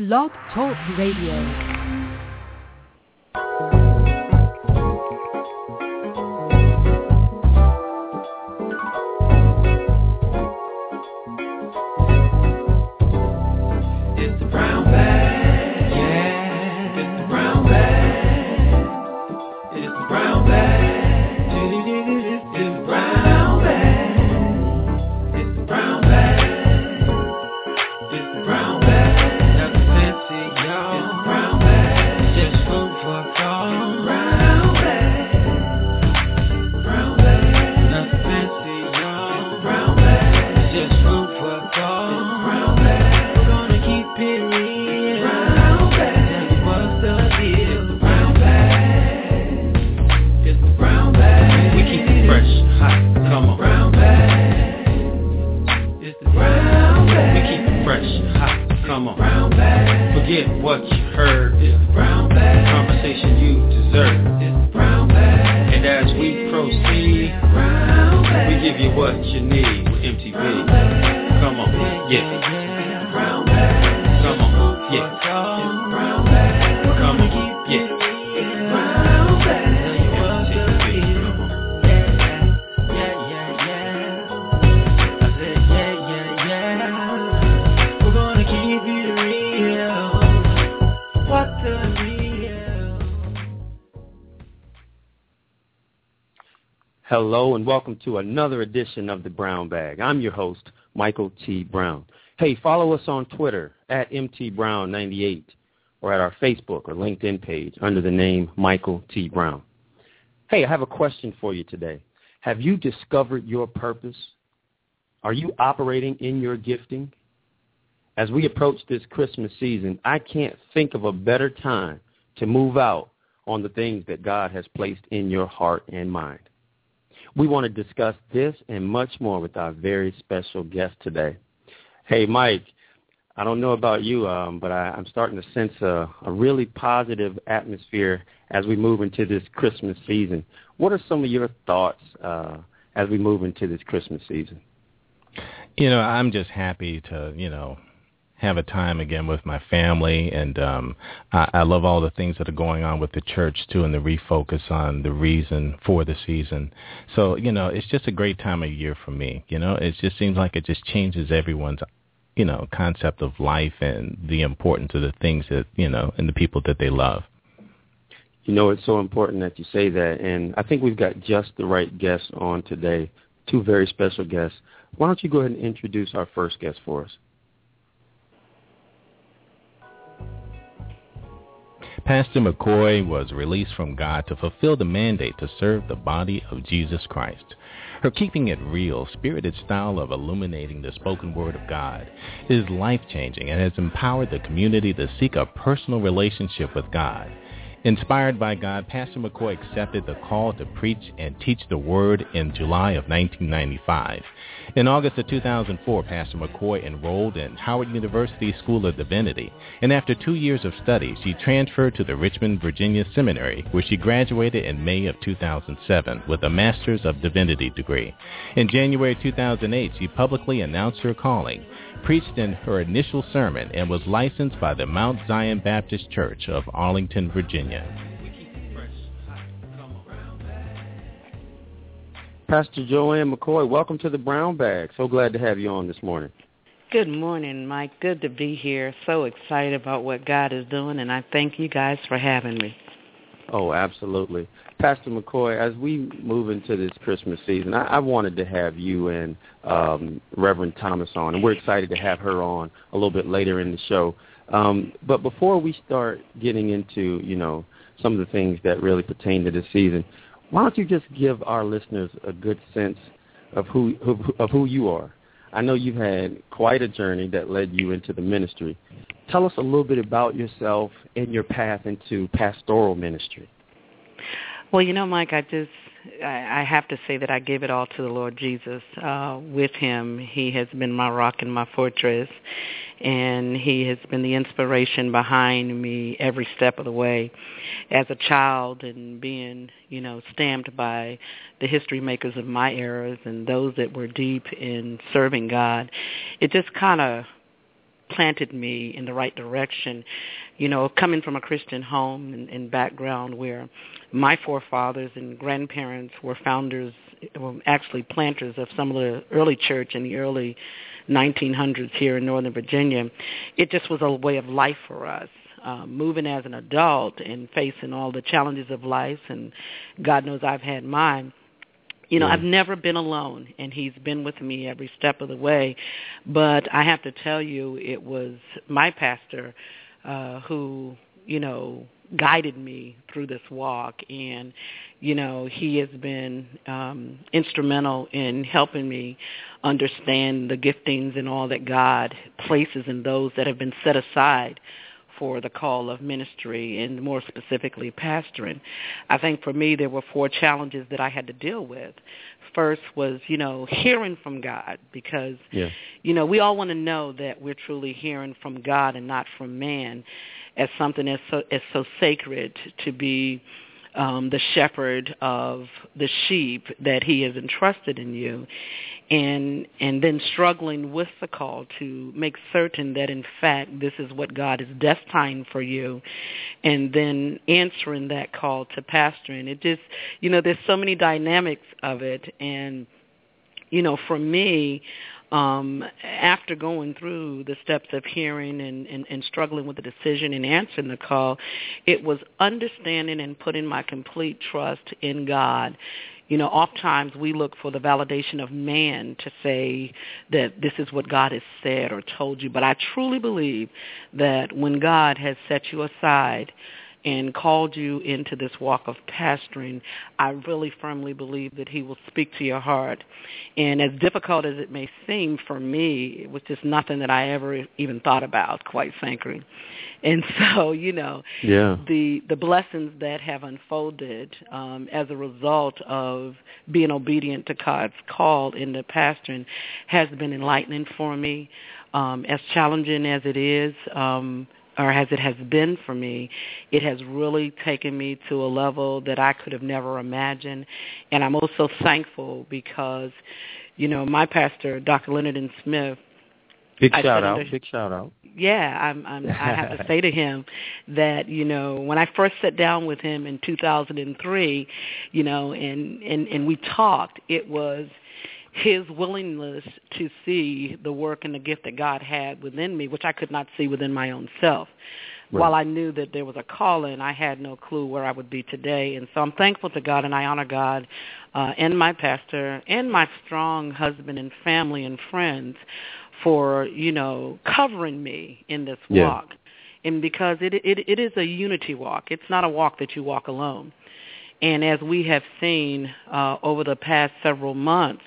Blog Talk Radio. Welcome to another edition of the Brown Bag. I'm your host, Michael T. Brown. Hey, follow us on Twitter at MTBrown98 or at our Facebook or LinkedIn page under the name Michael T. Brown. Hey, I have a question for you today. Have you discovered your purpose? Are you operating in your gifting? As we approach this Christmas season, I can't think of a better time to move out on the things that God has placed in your heart and mind. We want to discuss this and much more with our very special guest today. Hey, Mike, I don't know about you, um, but I, I'm starting to sense a, a really positive atmosphere as we move into this Christmas season. What are some of your thoughts uh, as we move into this Christmas season? You know, I'm just happy to, you know, have a time again with my family and um I, I love all the things that are going on with the church too and the refocus on the reason for the season. So, you know, it's just a great time of year for me. You know, it just seems like it just changes everyone's you know, concept of life and the importance of the things that, you know, and the people that they love. You know, it's so important that you say that and I think we've got just the right guests on today, two very special guests. Why don't you go ahead and introduce our first guest for us? Pastor McCoy was released from God to fulfill the mandate to serve the body of Jesus Christ. Her keeping it real, spirited style of illuminating the spoken word of God is life-changing and has empowered the community to seek a personal relationship with God. Inspired by God, Pastor McCoy accepted the call to preach and teach the Word in July of 1995. In August of 2004, Pastor McCoy enrolled in Howard University School of Divinity, and after two years of study, she transferred to the Richmond, Virginia Seminary, where she graduated in May of 2007 with a Master's of Divinity degree. In January 2008, she publicly announced her calling preached in her initial sermon and was licensed by the Mount Zion Baptist Church of Arlington, Virginia. Pastor Joanne McCoy, welcome to the Brown Bag. So glad to have you on this morning. Good morning, Mike. Good to be here. So excited about what God is doing, and I thank you guys for having me. Oh, absolutely. Pastor McCoy, as we move into this Christmas season, I, I wanted to have you and um, Reverend Thomas on, and we're excited to have her on a little bit later in the show. Um, but before we start getting into, you know, some of the things that really pertain to this season, why don't you just give our listeners a good sense of who, who of who you are? I know you've had quite a journey that led you into the ministry. Tell us a little bit about yourself and your path into pastoral ministry. Well, you know, Mike, I just I have to say that I give it all to the Lord Jesus. Uh, with Him, He has been my rock and my fortress, and He has been the inspiration behind me every step of the way. As a child, and being, you know, stamped by the history makers of my eras and those that were deep in serving God, it just kind of planted me in the right direction. You know, coming from a Christian home and, and background where my forefathers and grandparents were founders, were actually planters of some of the early church in the early 1900s here in Northern Virginia, it just was a way of life for us. Uh, moving as an adult and facing all the challenges of life, and God knows I've had mine you know. I've never been alone, and he's been with me every step of the way. But I have to tell you, it was my pastor uh, who, you know, guided me through this walk, and you know, he has been um, instrumental in helping me understand the giftings and all that God places in those that have been set aside for the call of ministry and more specifically pastoring. I think for me there were four challenges that I had to deal with. First was, you know, hearing from God because, yeah. you know, we all want to know that we're truly hearing from God and not from man as something as so, as so sacred to be um, the shepherd of the sheep that he has entrusted in you. And and then struggling with the call to make certain that in fact this is what God is destined for you. And then answering that call to pastoring it just you know there's so many dynamics of it. And you know for me um, after going through the steps of hearing and, and, and struggling with the decision and answering the call, it was understanding and putting my complete trust in God. You know, oftentimes we look for the validation of man to say that this is what God has said or told you, but I truly believe that when God has set you aside, and called you into this walk of pastoring, I really firmly believe that he will speak to your heart. And as difficult as it may seem for me, it was just nothing that I ever even thought about, quite frankly. And so, you know, yeah. the the blessings that have unfolded um, as a result of being obedient to God's call in the pastoring has been enlightening for me. Um, as challenging as it is, um, or as it has been for me, it has really taken me to a level that I could have never imagined. And I'm also thankful because, you know, my pastor, Dr. Leonard N. Smith, Big I shout out! Under, big shout out! Yeah, I'm, I'm, I have to say to him that you know when I first sat down with him in 2003, you know, and and and we talked, it was his willingness to see the work and the gift that God had within me, which I could not see within my own self. Right. While I knew that there was a calling, I had no clue where I would be today. And so I'm thankful to God and I honor God uh, and my pastor and my strong husband and family and friends for, you know, covering me in this yeah. walk. And because it, it it is a unity walk. It's not a walk that you walk alone. And as we have seen uh, over the past several months,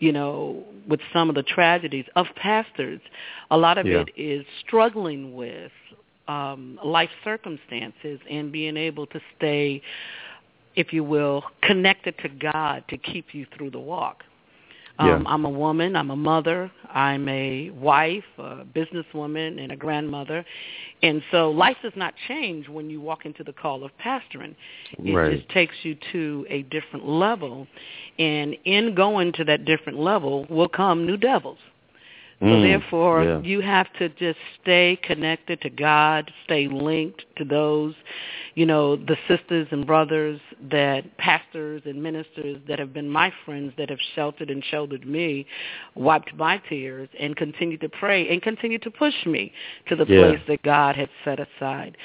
you know, with some of the tragedies of pastors, a lot of yeah. it is struggling with um, life circumstances and being able to stay, if you will, connected to God to keep you through the walk. Um, yeah. I'm a woman. I'm a mother. I'm a wife, a businesswoman, and a grandmother. And so life does not change when you walk into the call of pastoring. It right. just takes you to a different level. And in going to that different level will come new devils. So mm, therefore, yeah. you have to just stay connected to God, stay linked to those, you know, the sisters and brothers that pastors and ministers that have been my friends that have sheltered and shouldered me, wiped my tears, and continue to pray and continue to push me to the yeah. place that God had set aside.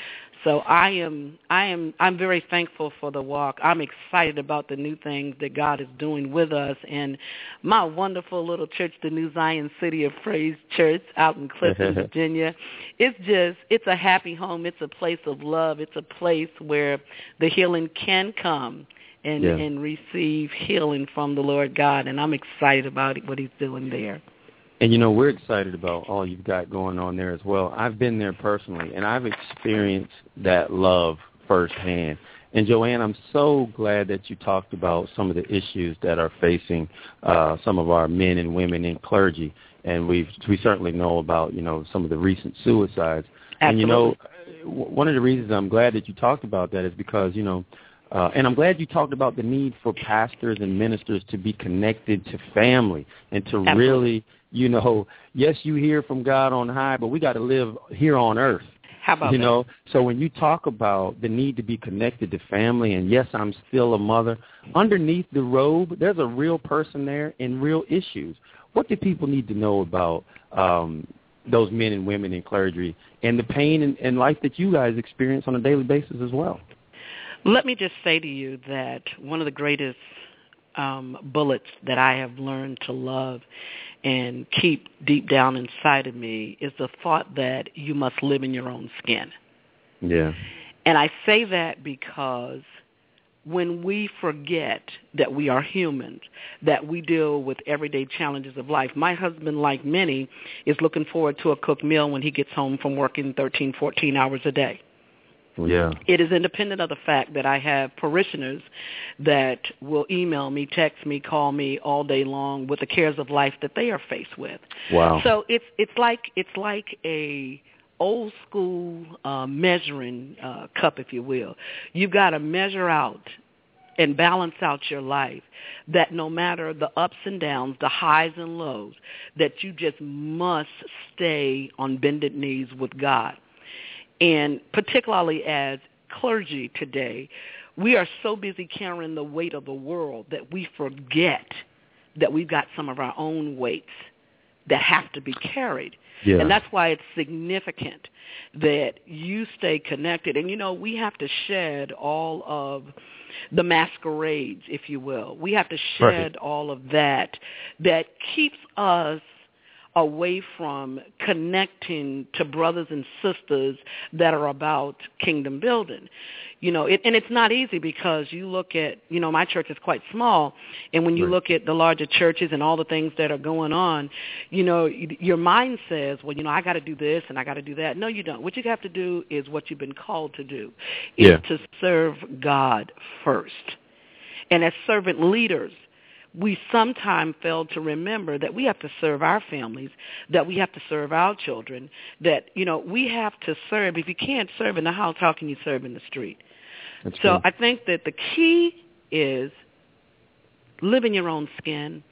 So I am I am I'm very thankful for the walk. I'm excited about the new things that God is doing with us and my wonderful little church, the New Zion City of Praise Church out in Clifton, Virginia. It's just it's a happy home. It's a place of love. It's a place where the healing can come and yeah. and receive healing from the Lord God and I'm excited about what he's doing there. And you know, we're excited about all you've got going on there as well. I've been there personally, and I've experienced that love firsthand. And Joanne, I'm so glad that you talked about some of the issues that are facing uh, some of our men and women in clergy. And we've we certainly know about you know some of the recent suicides. Absolutely. And you know, one of the reasons I'm glad that you talked about that is because you know Uh, and I'm glad you talked about the need for pastors and ministers to be connected to family and to Absolutely. really, you know, yes, you hear from God on high, but we got to live here on earth. How about you that? know, so when you talk about the need to be connected to family, and yes, I'm still a mother, underneath the robe, there's a real person there and real issues. What do people need to know about um, those men and women in clergy and the pain and, and life that you guys experience on a daily basis as well? Let me just say to you that one of the greatest um, bullets that I have learned to love and keep deep down inside of me is the thought that you must live in your own skin. Yeah. And I say that because when we forget that we are humans, that we deal with everyday challenges of life. My husband, like many, is looking forward to a cooked meal when he gets home from working 13, 14 hours a day. Yeah. It is independent of the fact that I have parishioners that will email me, text me, call me all day long with the cares of life that they are faced with. Wow. So it's it's like it's like a old school uh, measuring uh, cup, if you will. You've got to measure out and balance out your life that no matter the ups and downs, the highs and lows, that you just must stay on bended knees with God. And particularly as clergy today, we are so busy carrying the weight of the world that we forget that we've got some of our own weights that have to be carried. Yeah. And that's why it's significant that you stay connected. And, you know, we have to shed all of the masquerades, if you will. We have to shed Right. all of that that keeps us away from connecting to brothers and sisters that are about kingdom building. You know, it, and it's not easy because you look at, you know, my church is quite small, and when you Right. look at the larger churches and all the things that are going on, you know, your mind says, well, you know, I got to do this and I got to do that. No, you don't. What you have to do is what you've been called to do, is Yeah. to serve God first. And as servant leaders, we sometimes fail to remember that we have to serve our families, that we have to serve our children, that, you know, we have to serve. If you can't serve in the house, how can you serve in the street? That's So true. I think that the key is live in your own skin.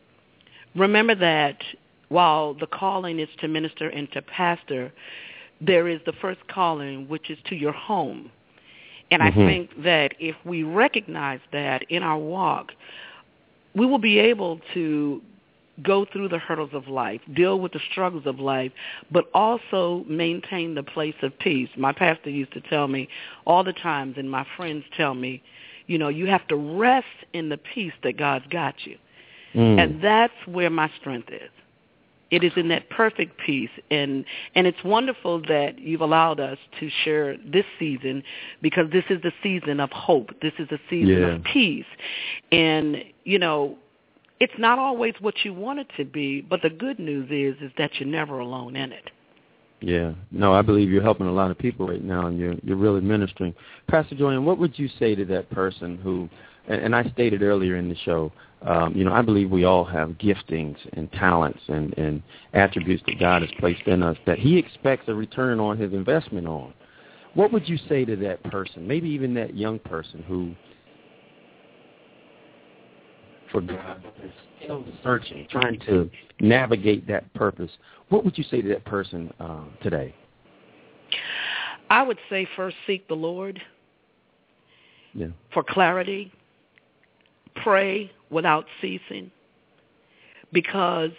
Remember that while the calling is to minister and to pastor, there is the first calling, which is to your home. And I Mhm. think that if we recognize that in our walk, we will be able to go through the hurdles of life, deal with the struggles of life, but also maintain the place of peace. My pastor used to tell me all the times, and my friends tell me, you know, you have to rest in the peace that God's got you. Mm. And that's where my strength is. It is in that perfect peace and and it's wonderful that you've allowed us to share this season because this is the season of hope. This is the season Yeah. of peace. And you know, it's not always what you want it to be, but the good news is is that you're never alone in it. Yeah. No, I believe you're helping a lot of people right now, and you're you're really ministering. Pastor Joanne, what would you say to that person who, and, and I stated earlier in the show, um, you know, I believe we all have giftings and talents and and attributes that God has placed in us that He expects a return on His investment on. What would you say to that person, maybe even that young person who, for God, but is still searching, trying to navigate that purpose? What would you say to that person uh, today? I would say first seek the Lord Yeah. for clarity. Pray without ceasing. Because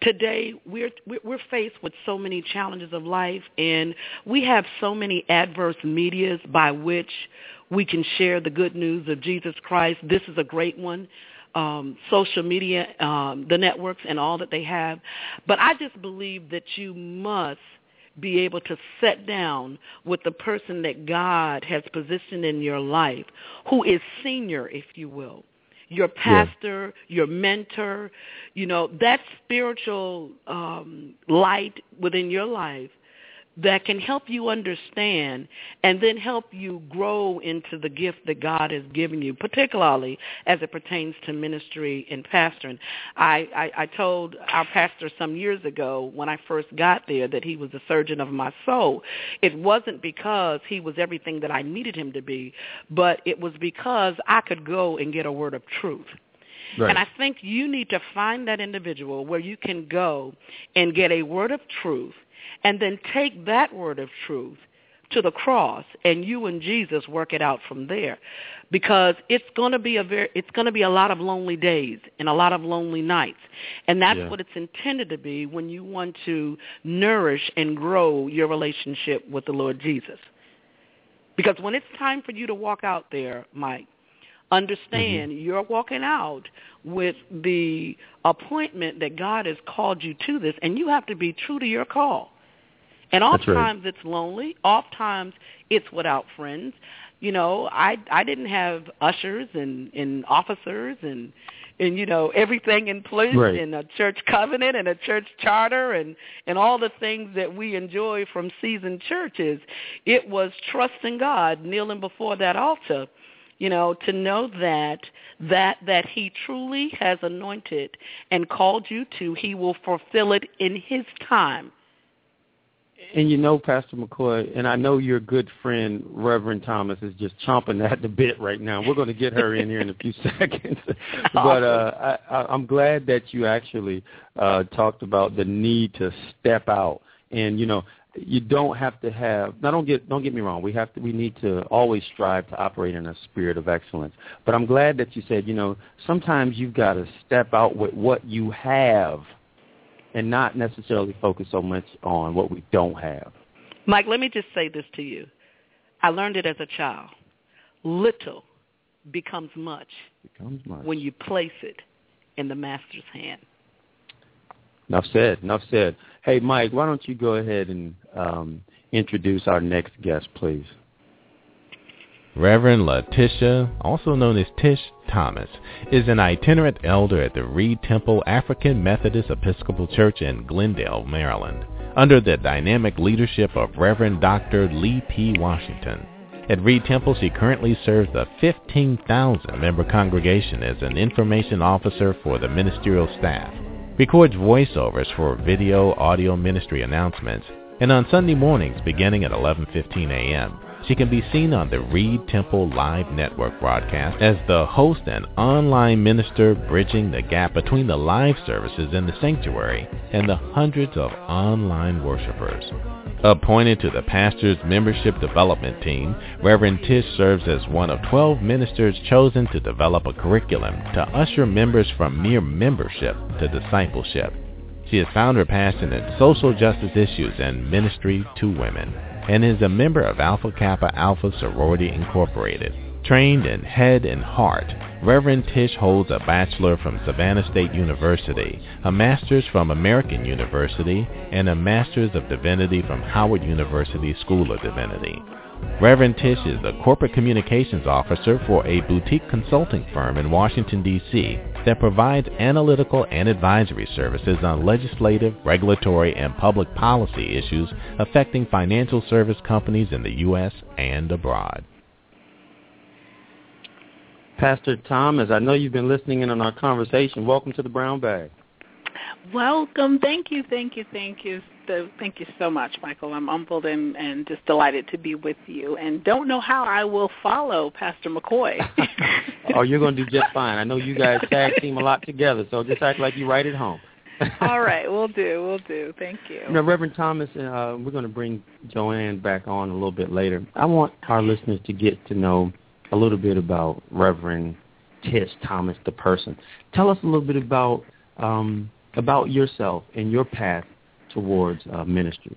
today we're we're we're faced with so many challenges of life and we have so many adverse medias by which we can share the good news of Jesus Christ. This is a great one. Um, social media, um, the networks and all that they have. But I just believe that you must be able to sit down with the person that God has positioned in your life, who is senior, if you will, your pastor, your mentor, you know, that spiritual um, light within your life that can help you understand and then help you grow into the gift that God has given you, particularly as it pertains to ministry and pastoring. I, I, I told our pastor some years ago when I first got there that he was the surgeon of my soul. It wasn't because he was everything that I needed him to be, but it was because I could go and get a word of truth. Right. And I think you need to find that individual where you can go and get a word of truth and then take that word of truth to the cross and you and Jesus work it out from there because it's going to be a very it's going to be a lot of lonely days and a lot of lonely nights and that's Yeah. what it's intended to be when you want to nourish and grow your relationship with the Lord Jesus because when it's time for you to walk out there Mike understand Mm-hmm. you're walking out with the appointment that God has called you to this and you have to be true to your call and That's right. oftentimes it's lonely. Oftentimes it's without friends. You know, I I didn't have ushers and and officers and and you know everything in place Right. and a church covenant and a church charter and and all the things that we enjoy from seasoned churches. It was trusting God, kneeling before that altar, you know, to know that that that he truly has anointed and called you to, he will fulfill it in his time. And you know, Pastor McCoy, and I know your good friend Reverend Thomas is just chomping at the bit right now. We're going to get her in here in a few seconds, but uh, I, I, I'm glad that you actually uh, talked about the need to step out. And you know, you don't have to have. Now, don't get don't get me wrong. We have to. We need to always strive to operate in a spirit of excellence. But I'm glad that you said, you know, sometimes you've got to step out with what you have and not necessarily focus so much on what we don't have. Mike, let me just say this to you. I learned it as a child. Little becomes much Becomes much. when you place it in the master's hand. Enough said. Enough said. Hey, Mike, why don't you go ahead and um, introduce our next guest, please? Reverend Latisha, also known as Tish Thomas, is an itinerant elder at the Reid Temple African Methodist Episcopal Church in Glenn Dale, Maryland, under the dynamic leadership of Reverend Dr. Lee P. Washington. At Reid Temple, she currently serves the 15,000-member congregation as an information officer for the ministerial staff, records voiceovers for video audio ministry announcements, and on Sunday mornings beginning at 11:15 a.m. She can be seen on the Reid Temple Live Network broadcast as the host and online minister bridging the gap between the live services in the sanctuary and the hundreds of online worshipers. Appointed to the pastor's membership development team, Reverend Tish serves as one of 12 ministers chosen to develop a curriculum to usher members from mere membership to discipleship. She has found her passion in social justice issues and ministry to women, and is a member of Alpha Kappa Alpha Sorority Incorporated. Trained in head and heart, Reverend Tish holds a bachelor from Savannah State University, a master's from American University, and a master's of divinity from Howard University School of Divinity. Reverend Tish is the corporate communications officer for a boutique consulting firm in Washington, D.C. that provides analytical and advisory services on legislative, regulatory, and public policy issues affecting financial service companies in the U.S. and abroad. Pastor Thomas, I know you've been listening in on our conversation. Welcome to the Brown Bag. Welcome. Thank you, thank you, thank you. So, thank you so much, Michael. I'm humbled and, and just delighted to be with you and don't know how I will follow Pastor McCoy. oh, you're going to do just fine. I know you guys tag team a lot together, so just act like you're right at home. All right, we'll do, we'll do. Thank you. Now, Reverend Thomas, uh, we're going to bring Joanne back on a little bit later. I want our listeners to get to know a little bit about Reverend Tish Thomas, the person. Tell us a little bit about um, about yourself and your path towards uh, ministry.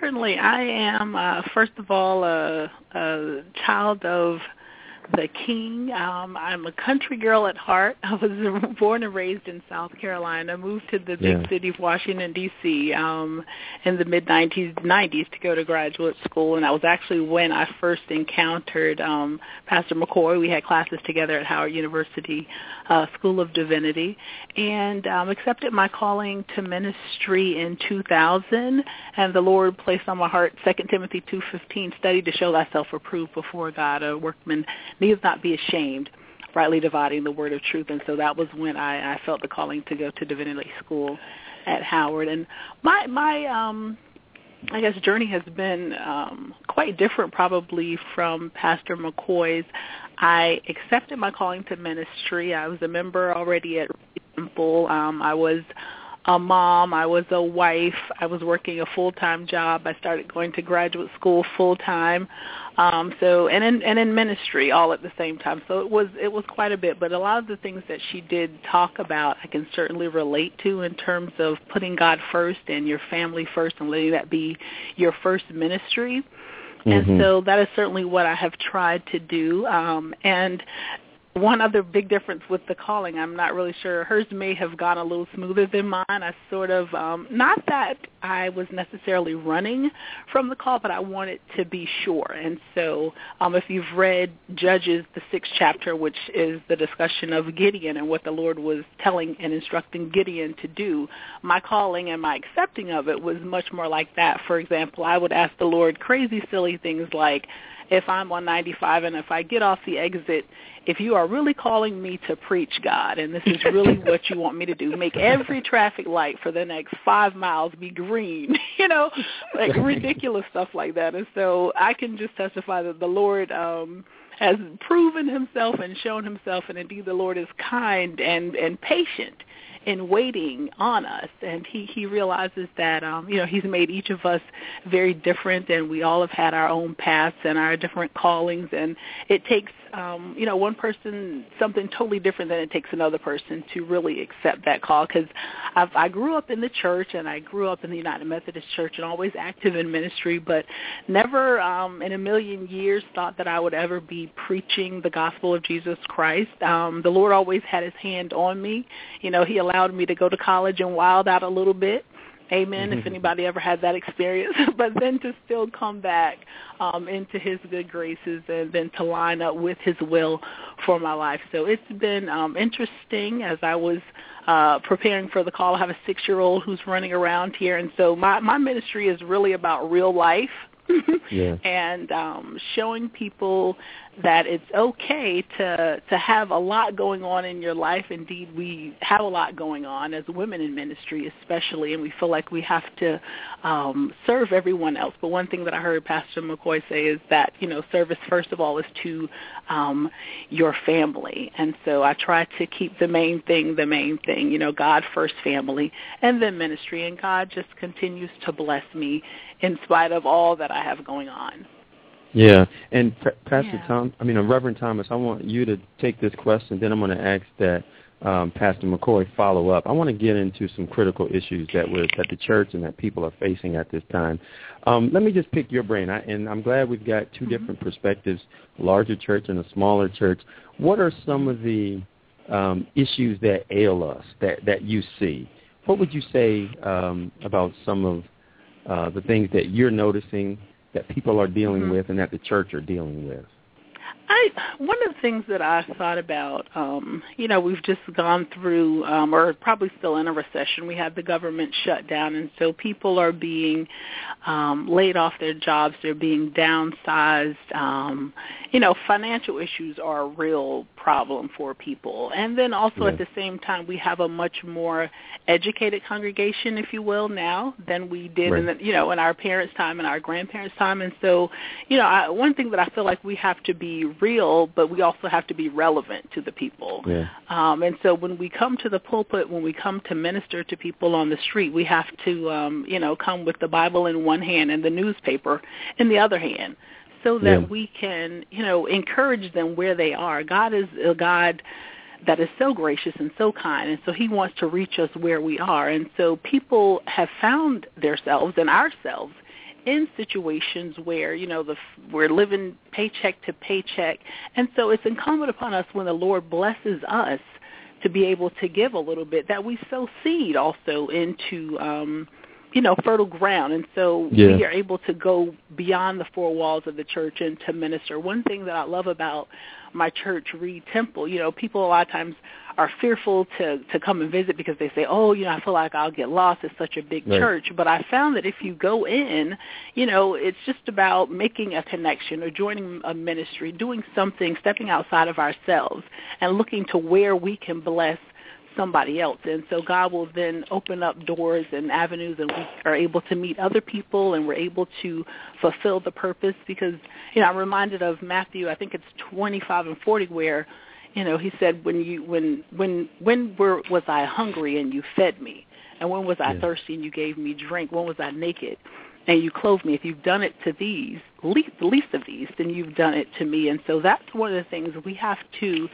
Certainly, I am uh, first of all a, a child of the King. Um, I'm a country girl at heart. I was born and raised in South Carolina. Moved to the big city of Washington D.C. Um, in the mid 90s, 90s to go to graduate school, and that was actually when I first encountered um, Pastor McCoy. We had classes together at Howard University uh, School of Divinity, and um, accepted my calling to ministry in 2000. And the Lord placed on my heart 2 Timothy 2:15, study to show thyself approved before God, a workman needs not be ashamed rightly dividing the word of truth. And so that was when I, I felt the calling to go to divinity school at Howard. And my my um I guess journey has been um quite different probably from Pastor McCoy's. I accepted my calling to ministry. I was a member already at Temple. Um I was a mom, I was a wife, I was working a full-time job. I started going to graduate school full-time. Um so and in and in ministry all at the same time. So it was it was quite a bit, but a lot of the things that she did talk about I can certainly relate to in terms of putting God first and your family first and letting that be your first ministry. And Mhm. so that is certainly what I have tried to do. Um, and one other big difference with the calling, I'm not really sure. Hers may have gone a little smoother than mine. I sort of, um, not that I was necessarily running from the call, but I wanted to be sure. And so um, if you've read Judges, the sixth chapter, which is the discussion of Gideon and what the Lord was telling and instructing Gideon to do, my calling and my accepting of it was much more like that. For example, I would ask the Lord crazy, silly things like, if I'm on 95 and if I get off the exit, if you are really calling me to preach God and this is really what you want me to do, make every traffic light for the next five miles be green, you know, like ridiculous stuff like that. And so I can just testify that the Lord um has proven himself and shown himself and indeed the Lord is kind and and patient in waiting on us. And he he realizes that um you know he's made each of us very different and we all have had our own paths and our different callings and it takes um you know one person something totally different than it takes another person to really accept that call. I I grew up in the church and I grew up in the United Methodist Church and always active in ministry but never um in a million years thought that I would ever be preaching the gospel of Jesus Christ. Um the Lord always had his hand on me. You know he allowed me to go to college and wild out a little bit Amen. If anybody ever had that experience, but then to still come back um, into His good graces and then to line up with His will for my life. So it's been um, interesting as I was uh, preparing for the call. I have a six-year-old who's running around here, and so my my ministry is really about real life. Yeah. and um, showing people that it's okay to to have a lot going on in your life. Indeed, we have a lot going on as women in ministry, especially, and we feel like we have to um, serve everyone else. But one thing that I heard Pastor McCoy say is that you know service first of all is to um, your family, and so I try to keep the main thing the main thing. You know, God first, family, and then ministry, and God just continues to bless me in spite of all that I have going on. Yeah, and P- Pastor Yeah. Tom, I mean uh, Reverend Thomas, I want you to take this question. Then I'm going to ask that um, Pastor McCoy follow up. I want to get into some critical issues that we're, that the church and that people are facing at this time. Um, let me just pick your brain, I, and I'm glad we've got 2 different perspectives: larger church and a smaller church. What are some of the um, issues that ail us that that you see? What would you say um, about some of uh, the things that you're noticing that people are dealing Mhm. with and that the church are dealing with? I one of the things that I thought about, um, you know, we've just gone through, um, or probably still in a recession. We had the government shut down, and so people are being um, laid off their jobs. They're being downsized. Um, you know, financial issues are a real problem for people. And then also Yeah. at the same time, we have a much more educated congregation, if you will, now than we did in the, you know, in our parents' time and our grandparents' time. And so, you know, I, one thing that I feel like we have to be real, but we also have to be relevant to the people. Yeah. Um, and so when we come to the pulpit, when we come to minister to people on the street, we have to, um, you know, come with the Bible in one hand and the newspaper in the other hand so that Yeah. we can, you know, encourage them where they are. God is a God that is so gracious and so kind, and so he wants to reach us where we are. And so people have found themselves and ourselves in situations where you know the we're living paycheck to paycheck, and so it's incumbent upon us when the Lord blesses us to be able to give a little bit that we sow seed also into um you know fertile ground and so yeah. we are able to go beyond the four walls of the church and to minister one thing that i love about my church reid temple you know people a lot of times are fearful to to come and visit because they say oh you know i feel like i'll get lost it's such a big right. church but i found that if you go in you know it's just about making a connection or joining a ministry doing something stepping outside of ourselves and looking to where we can bless somebody else. And so God will then open up doors and avenues and we are able to meet other people and we're able to fulfill the purpose because, you know, I'm reminded of Matthew, I think it's 25 and 40 where, you know, he said, when you, when, when, when were, was I hungry and you fed me? And when was I yeah. thirsty and you gave me drink? When was I naked? and you clothed me. If you've done it to these, least, the least of these, then you've done it to me. And so that's one of the things we have to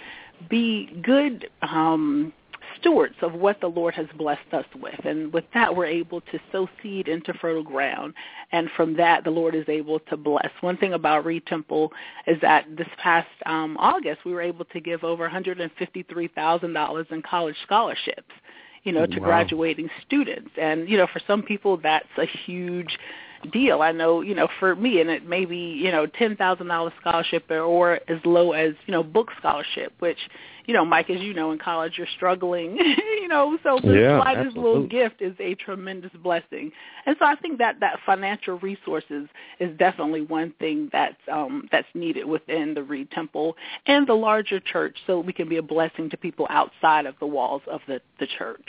be good um, stewards of what the Lord has blessed us with. And with that, we're able to sow seed into fertile ground. And from that, the Lord is able to bless. One thing about Reid Temple is that this past um, August, we were able to give over $153,000 in college scholarships you know, to wow. graduating students. And, you know, for some people that's a huge deal. I know, you know, for me, and it may be, you know, ten thousand dollar scholarship or, or as low as, you know, book scholarship, which, you know, Mike, as you know, in college you're struggling, you know, so the yeah, slightest little gift is a tremendous blessing. And so I think that that financial resources is definitely one thing that's um that's needed within the Reid Temple and the larger church so we can be a blessing to people outside of the walls of the the church.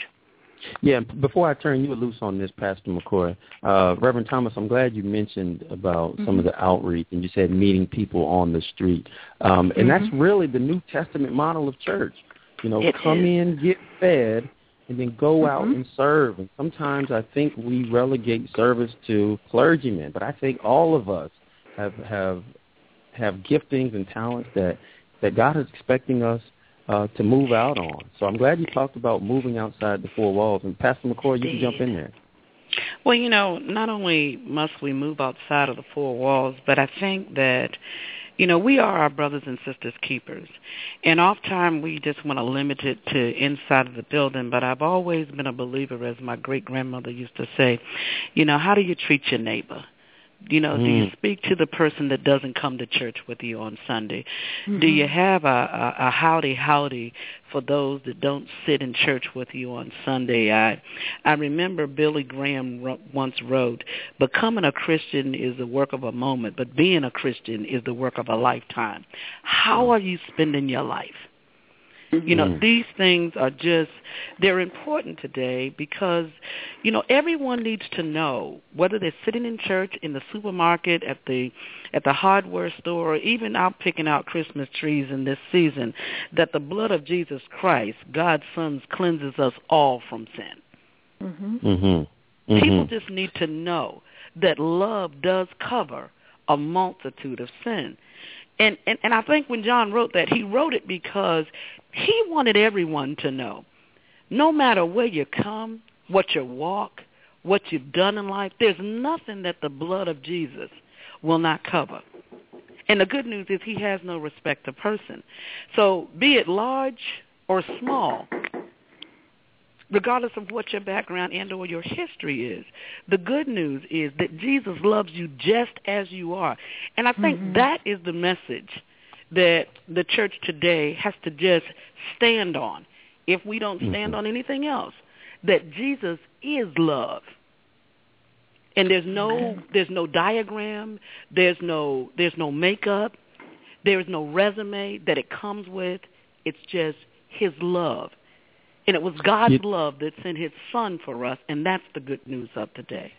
Yeah, before I turn you loose on this, Pastor McCoy, uh, Reverend Thomas, I'm glad you mentioned about mm-hmm. some of the outreach, and you said meeting people on the street, um, and mm-hmm. that's really the New Testament model of church. You know, it come is. in, get fed, and then go mm-hmm. out and serve. And sometimes I think we relegate service to clergymen, but I think all of us have have have giftings and talents that that God is expecting us uh, to move out on. So I'm glad you talked about moving outside the four walls. And Pastor McCoy, you can jump in there. Well, you know, not only must we move outside of the four walls, but I think that, you know, we are our brothers and sisters keepers. And oftentimes we just want to limit it to inside of the building, but I've always been a believer, as my great-grandmother used to say, you know, how do you treat your neighbor? You know, mm. do you speak to the person that doesn't come to church with you on Sunday? Mm-hmm. Do you have a, a, a howdy howdy for those that don't sit in church with you on Sunday? I I remember Billy Graham ro- once wrote, "Becoming a Christian is the work of a moment, but being a Christian is the work of a lifetime." How are you spending your life? You know, Mm. these things are just, they're important today because, you know, everyone needs to know, whether they're sitting in church, in the supermarket, at the at the hardware store, or even out picking out Christmas trees in this season, that the blood of Jesus Christ, God's Son, cleanses us all from sin. Mm-hmm. Mm-hmm. People just need to know that love does cover a multitude of sin. And, and and I think when John wrote that, he wrote it because he wanted everyone to know, no matter where you come, what you walk, what you've done in life, there's nothing that the blood of Jesus will not cover. And the good news is he has no respect of person. So be it large or small, regardless of what your background and or your history is, the good news is that Jesus loves you just as you are. And I think Mhm. that is the message that the church today has to just stand on if we don't stand Mhm. on anything else that Jesus is love and there's no there's no diagram there's no there's no makeup there's no resume that it comes with it's just his love and it was God's You- love that sent his son for us and that's the good news of today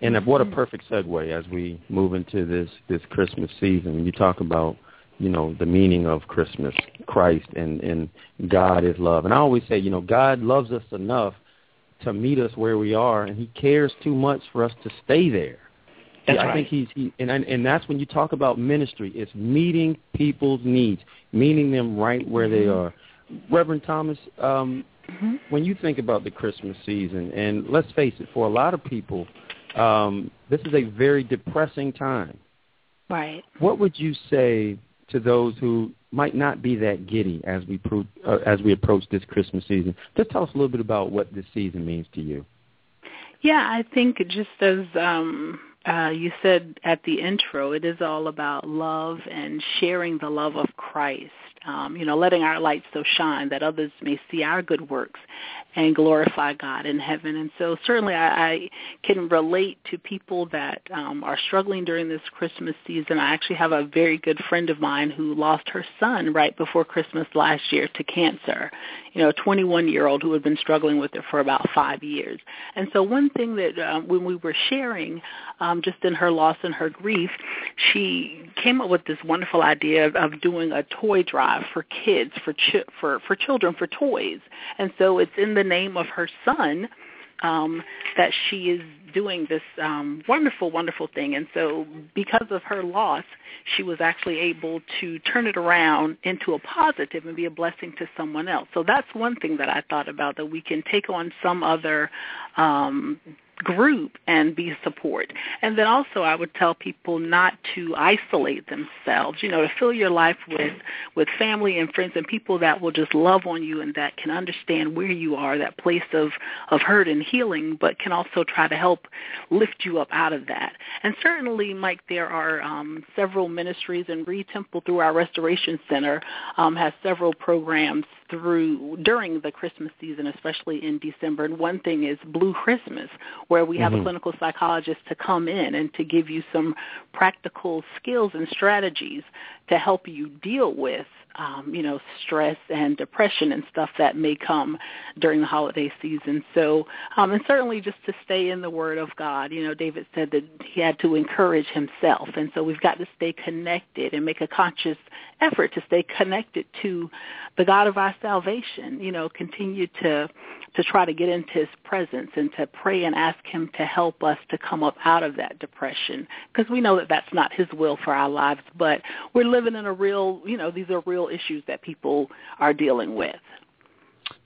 And what a perfect segue as we move into this this Christmas season. When you talk about, you know, the meaning of Christmas, Christ, and and God is love. And I always say, you know, God loves us enough to meet us where we are, and He cares too much for us to stay there. That's yeah, I right. think He's he, and and and that's when you talk about ministry. It's meeting people's needs, meeting them right where they are. Reverend Thomas, um, Mm-hmm. when you think about the Christmas season, and let's face it, for a lot of people, Um, this is a very depressing time. Right. What would you say to those who might not be that giddy as we pro- uh, as we approach this Christmas season? Just tell us a little bit about what this season means to you. Yeah, I think just as um uh, you said at the intro, it is all about love and sharing the love of Christ. Um, you know, letting our light so shine that others may see our good works and glorify God in heaven. And so certainly I, I can relate to people that um, are struggling during this Christmas season. I actually have a very good friend of mine who lost her son right before Christmas last year to cancer. You know, a 21-year-old who had been struggling with it for about five years. And so one thing that um, when we were sharing um, just in her loss and her grief, she came up with this wonderful idea of, of doing a toy drive for kids, for ch- for for children, for toys. And so it's in the name of her son um, that she is doing this um, wonderful, wonderful thing. And so because of her loss, she was actually able to turn it around into a positive and be a blessing to someone else. So that's one thing that I thought about, that we can take on some other um, group and be support. And then also I would tell people not to isolate themselves, you know, to fill your life with with family and friends and people that will just love on you and that can understand where you are, that place of of hurt and healing, but can also try to help lift you up out of that. And certainly, Mike, there are um, several ministries and Reid Temple through our Restoration Center um, has several programs through during the Christmas season, especially in December. And one thing is Blue Christmas, where we have mm-hmm. a clinical psychologist to come in and to give you some practical skills and strategies to help you deal with um, you know, stress and depression and stuff that may come during the holiday season. So, um, and certainly just to stay in the Word of God. You know, David said that he had to encourage himself, and so we've got to stay connected and make a conscious effort to stay connected to the God of our salvation. You know, continue to to try to get into his presence and to pray and ask him to help us to come up out of that depression. Because we know that that's not his will for our lives but we're living in a real you know these are real issues that people are dealing with.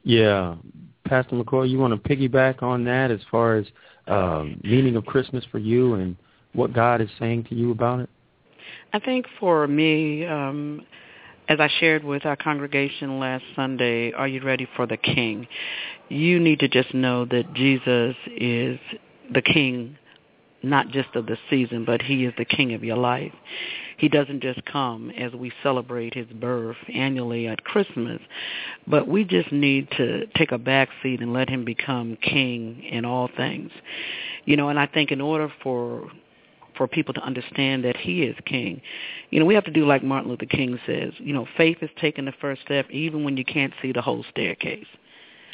Yeah. Pastor mccoy you want to piggyback on that as far as um, meaning of christmas for you and what god is saying to you about it? I think for me um as I shared with our congregation last Sunday, are you ready for the King? You need to just know that Jesus is the King, not just of the season, but he is the King of your life. He doesn't just come as we celebrate his birth annually at Christmas, but we just need to take a back seat and let him become king in all things. You know, and I think in order for for people to understand that he is king. You know, we have to do like Martin Luther King says, you know, faith is taking the first step even when you can't see the whole staircase.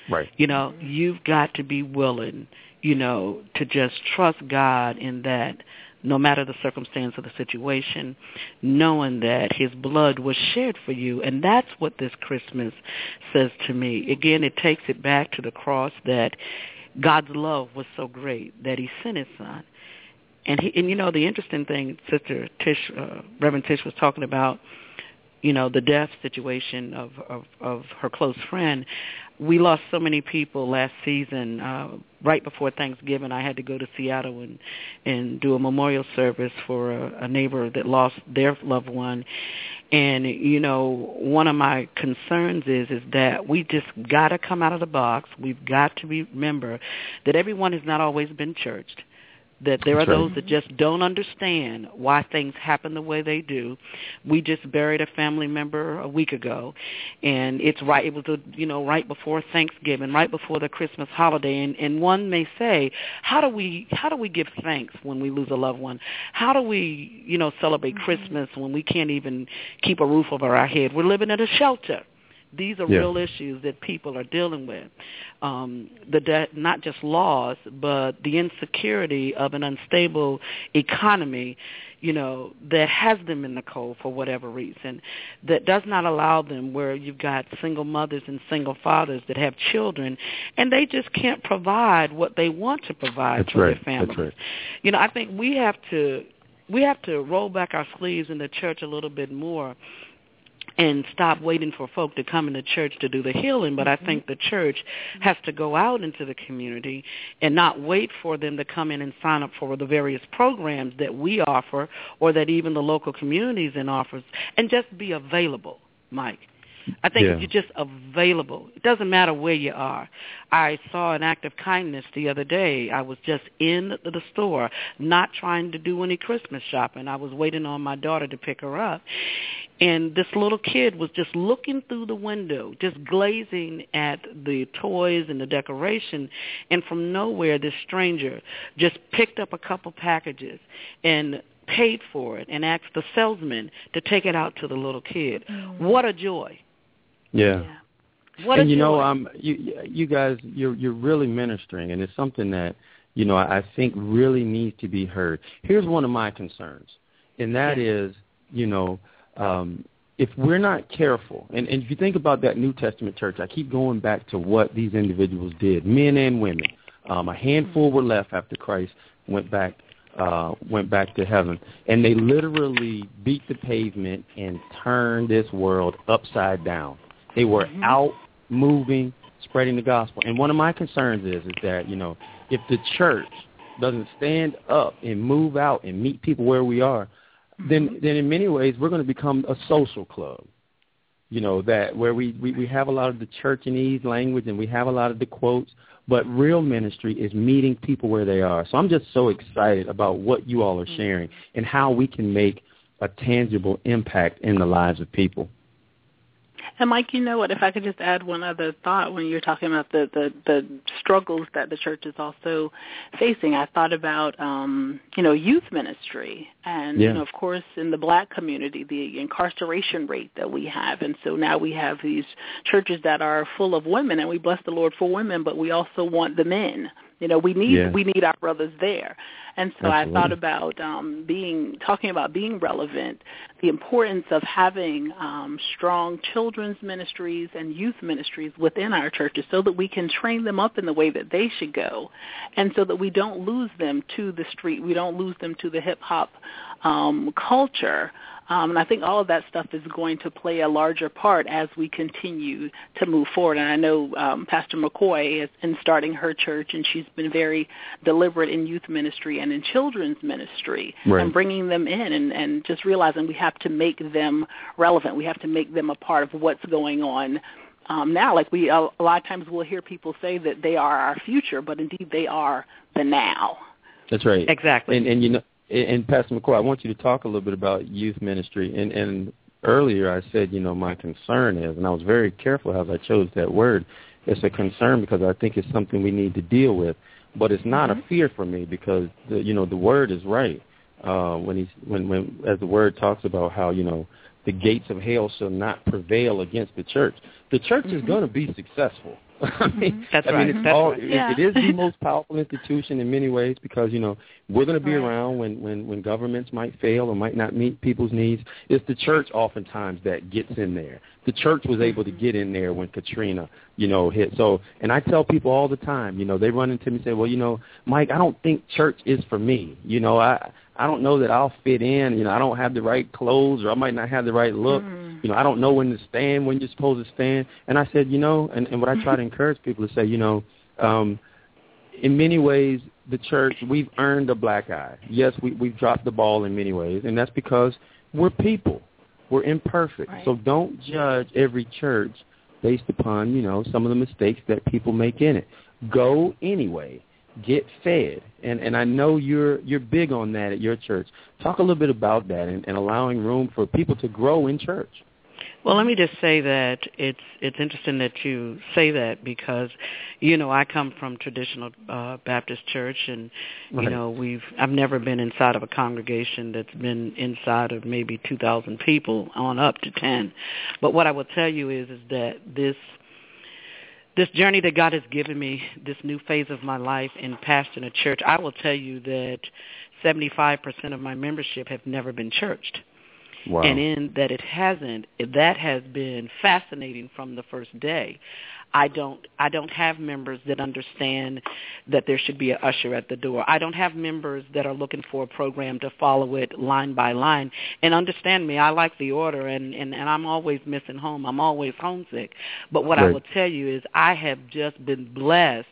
Right. You know, you've got to be willing, you know, to just trust God in that no matter the circumstance of the situation, knowing that his blood was shed for you. And that's what this Christmas says to me. Again, it takes it back to the cross that God's love was so great that he sent his son. And he, and you know, the interesting thing, Sister Tish, uh, Reverend Tish was talking about, you know, the death situation of, of, of her close friend. We lost so many people last season. Uh, right before Thanksgiving, I had to go to Seattle and and do a memorial service for a, a neighbor that lost their loved one. And you know, one of my concerns is is that we just got to come out of the box. We've got to remember that everyone has not always been churched that there That's are right. those that just don't understand why things happen the way they do. We just buried a family member a week ago, and it's right. It was a, you know right before Thanksgiving, right before the Christmas holiday, and and one may say, how do we how do we give thanks when we lose a loved one? How do we you know celebrate Mm-hmm. Christmas when we can't even keep a roof over our head? We're living in a shelter. These are Yeah. real issues that people are dealing with. Um, the de- not just laws, but the insecurity of an unstable economy, you know, that has them in the cold for whatever reason, that does not allow them where you've got single mothers and single fathers that have children, and they just can't provide what they want to provide That's for right. their families. That's right. You know, I think we have to we have to roll back our sleeves in the church a little bit more and stop waiting for folk to come into church to do the healing. But mm-hmm. I think the church has to go out into the community and not wait for them to come in and sign up for the various programs that we offer or that even the local communities in offers, and just be available, Mike. I think yeah. if you're just available, it doesn't matter where you are. I saw an act of kindness the other day. I was just in the store, not trying to do any Christmas shopping. I was waiting on my daughter to pick her up. And this little kid was just looking through the window, just glazing at the toys and the decoration. And from nowhere, this stranger just picked up a couple packages and paid for it and asked the salesman to take it out to the little kid. Mm. What a joy. Yeah. yeah. What and you know, um, you you guys, you're you're really ministering, and it's something that you know I think really needs to be heard. Here's one of my concerns, and that is, you know, um, if we're not careful, and, and if you think about that New Testament church, I keep going back to what these individuals did, men and women. Um, a handful were left after Christ went back uh, went back to heaven, and they literally beat the pavement and turned this world upside down. They were mm-hmm. out moving, spreading the gospel. And one of my concerns is is that you know if the church doesn't stand up and move out and meet people where we are, then Mm-hmm. then in many ways we're going to become a social club. You know that where we, we we have a lot of the churchanese language and we have a lot of the quotes, but real ministry is meeting people where they are. So I'm just so excited about what you all are sharing and how we can make a tangible impact in the lives of people. And Mike, you know what? If I could just add one other thought when you're talking about the the, the struggles that the church is also facing, I thought about um, you know youth ministry, and Yeah. you know of course in the black community the incarceration rate that we have, and so now we have these churches that are full of women, and we bless the Lord for women, but we also want the men. You know, we need Yeah. we need our brothers there. And so Absolutely. I thought about um, being talking about being relevant, the importance of having um, strong children's ministries and youth ministries within our churches, so that we can train them up in the way that they should go, and so that we don't lose them to the street, we don't lose them to the hip hop um, culture. Um, and I think all of that stuff is going to play a larger part as we continue to move forward. And I know um, Pastor McCoy is in starting her church, and she's been very deliberate in youth ministry and in children's ministry Right. and bringing them in and, and just realizing we have to make them relevant. We have to make them a part of what's going on um, now. Like we, a, a lot of times we'll hear people say that they are our future, but indeed they are the now. That's right. Exactly. And and you know, and Pastor McCoy, I want you to talk a little bit about youth ministry. And and earlier I said, you know, my concern is, and I was very careful as I chose that word. It's a concern because I think it's something we need to deal with, but it's not Mhm. a fear for me because the, you know the word is right. Uh, when he's when when as the word talks about how you know the gates of hell shall not prevail against the church. The church is Mhm. going to be successful. Mm-hmm. I mean, That's I right. mean, it's That's all, right. it- Yeah. it is the most powerful institution in many ways because you know we're going to be Right. around when when when governments might fail or might not meet people's needs. It's the church oftentimes that gets in there. The church was able to mm-hmm. get in there when Katrina, you know, hit. So, and I tell people all the time, you know, they run into me and say, "Well, you know, Mike, I don't think church is for me. You know, I I don't know that I'll fit in. You know, I don't have the right clothes or I might not have the right look. Mm. You know, I don't know when to stand, when you're supposed to stand." And I said, you know, and, and what I try to encourage people to say, you know, um, in many ways, the church we've earned a black eye. Yes, we we've dropped the ball in many ways, and that's because we're people. We're imperfect. Right. So don't judge every church based upon, you know, some of the mistakes that people make in it. Go anyway. Get fed. And and I know you're you're big on that at your church. Talk a little bit about that and, and allowing room for people to grow in church. Well, let me just say that it's it's interesting that you say that because, you know, I come from traditional uh, Baptist church, and you know, we've I've never been inside of a congregation that's been inside of maybe two thousand people on up to ten. But what I will tell you is is that this this journey that God has given me, this new phase of my life in pastoring a church, I will tell you that 75% of my membership have never been churched. Wow. And in that it hasn't, that has been fascinating from the first day. I don't I don't have members that understand that there should be an usher at the door. I don't have members that are looking for a program to follow it line by line. And understand me, I like the order and and, and I'm always missing home. I'm always homesick. But what right. I will tell you is I have just been blessed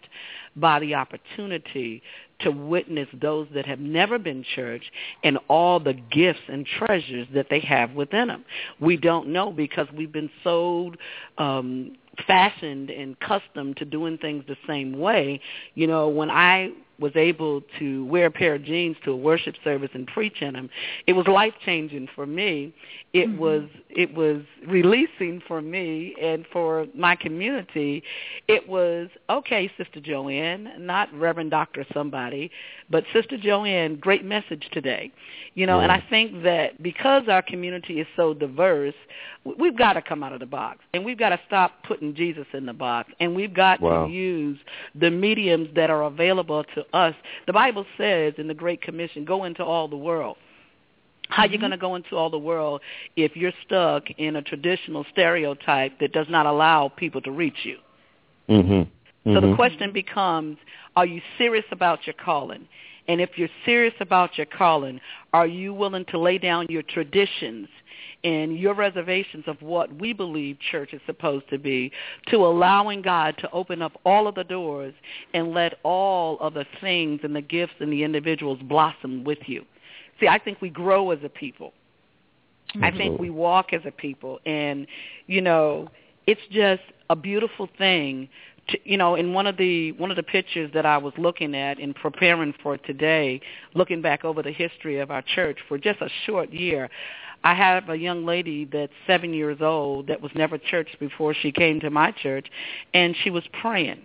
by the opportunity to witness those that have never been church and all the gifts and treasures that they have within them. We don't know because we've been sold um fashioned and accustomed to doing things the same way. You know, when I was able to wear a pair of jeans to a worship service and preach in them, it was life changing for me. It mm-hmm. was it was releasing for me and for my community. It was okay, Sister Joanne, not Reverend Doctor somebody, but Sister Joanne, great message today. You know, yeah. and I think that because our community is so diverse, we've got to come out of the box and we've got to stop putting Jesus in the box and we've got wow. to use the mediums that are available to us. The Bible says in the Great Commission, go into all the world. How mm-hmm. you going to go into all the world if you're stuck in a traditional stereotype that does not allow people to reach you? Mm-hmm. Mm-hmm. So the question becomes, are you serious about your calling? And if you're serious about your calling, are you willing to lay down your traditions and your reservations of what we believe church is supposed to be to allowing God to open up all of the doors and let all of the things and the gifts and the individuals blossom with you. See, I think we grow as a people. I think we walk as a people and you know, it's just a beautiful thing to, you know, in one of the one of the pictures that I was looking at in preparing for today, looking back over the history of our church for just a short year, I have a young lady that's seven years old that was never church before she came to my church, and she was praying.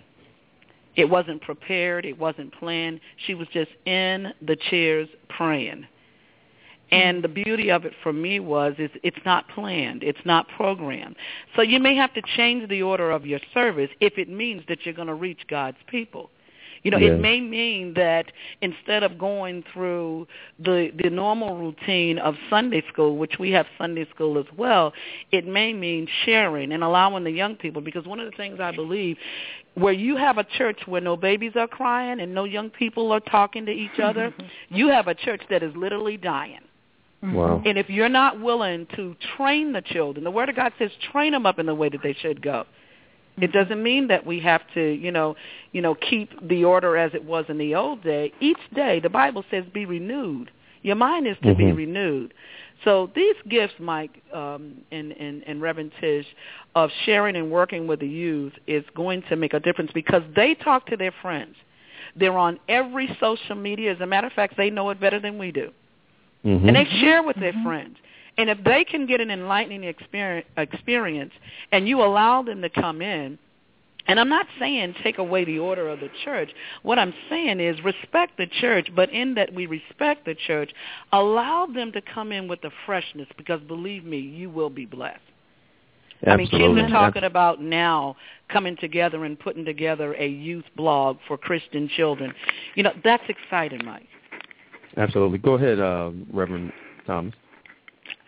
It wasn't prepared. It wasn't planned. She was just in the chairs praying. And the beauty of it for me was is it's not planned, it's not programmed. So you may have to change the order of your service if it means that you're going to reach God's people. You know, yes. it may mean that instead of going through the the normal routine of Sunday school, which we have Sunday school as well, it may mean sharing and allowing the young people because one of the things I believe where you have a church where no babies are crying and no young people are talking to each other, you have a church that is literally dying. Mm-hmm. Wow. And if you're not willing to train the children, the Word of God says train them up in the way that they should go. It doesn't mean that we have to, you know, you know, keep the order as it was in the old day. Each day, the Bible says, be renewed. Your mind is to mm-hmm. be renewed. So these gifts, Mike um, and, and, and Reverend Tish, of sharing and working with the youth is going to make a difference because they talk to their friends. They're on every social media. As a matter of fact, they know it better than we do. Mm-hmm. And they share with their friends. And if they can get an enlightening experience, experience and you allow them to come in, and I'm not saying take away the order of the church. What I'm saying is respect the church, but in that we respect the church, allow them to come in with the freshness because believe me, you will be blessed. Absolutely. I mean, kids are talking about now coming together and putting together a youth blog for Christian children. You know, that's exciting, Mike. Absolutely. Go ahead, uh, Reverend Thomas.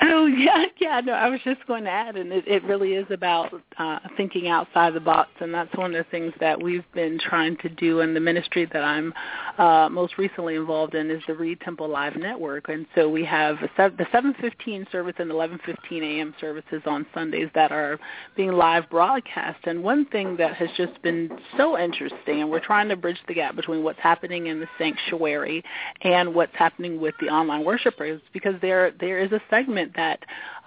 Oh yeah, yeah. No, I was just going to add, and it, it really is about uh, thinking outside the box, and that's one of the things that we've been trying to do. in the ministry that I'm uh, most recently involved in is the Reid Temple Live Network, and so we have the 7:15 service and 11:15 a.m. services on Sundays that are being live broadcast. And one thing that has just been so interesting, and we're trying to bridge the gap between what's happening in the sanctuary and what's happening with the online worshipers, because there there is a segment that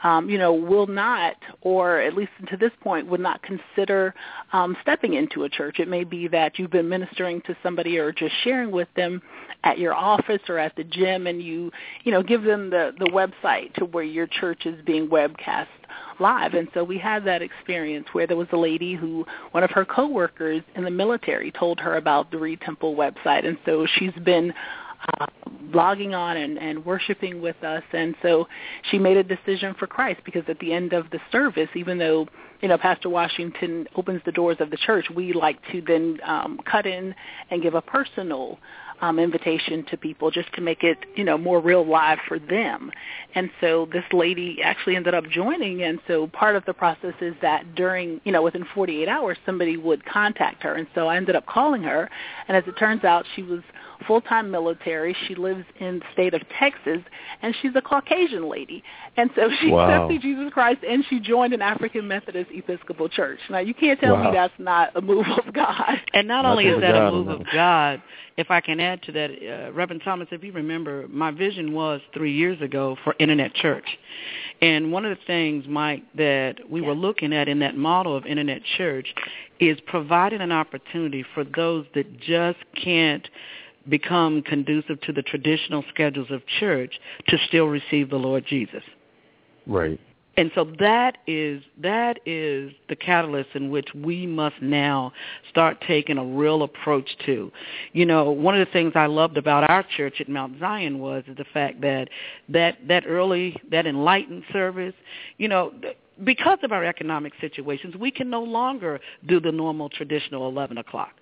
um, you know will not, or at least to this point, would not consider um, stepping into a church. It may be that you've been ministering to somebody or just sharing with them at your office or at the gym, and you you know give them the the website to where your church is being webcast live. And so we had that experience where there was a lady who one of her coworkers in the military told her about the Reid Temple website, and so she's been uh, logging on and, and worshiping with us. And so she made a decision for Christ because at the end of the service, even though you know Pastor Washington opens the doors of the church, we like to then um, cut in and give a personal um, invitation to people just to make it, you know, more real live for them. And so this lady actually ended up joining. And so part of the process is that during, you know, within 48 hours, somebody would contact her. And so I ended up calling her. And as it turns out, she was full-time military. She lives in the state of Texas, and she's a Caucasian lady. And so she wow. accepted Jesus Christ, and she joined an African Methodist Episcopal Church. Now, you can't tell wow. me that's not a move of God. And not That's only is that God, a move man. of God, if I can add to that, uh, Reverend Thomas, if you remember, my vision was three years ago for Internet Church. And one of the things, Mike, that we were looking at in that model of Internet Church is providing an opportunity for those that just can't become conducive to the traditional schedules of church to still receive the Lord Jesus. Right. And so that is that is the catalyst in which we must now start taking a real approach to. You know, one of the things I loved about our church at Mount Zion was the fact that that that early that enlightened service, you know, because of our economic situations, we can no longer do the normal traditional eleven o'clock.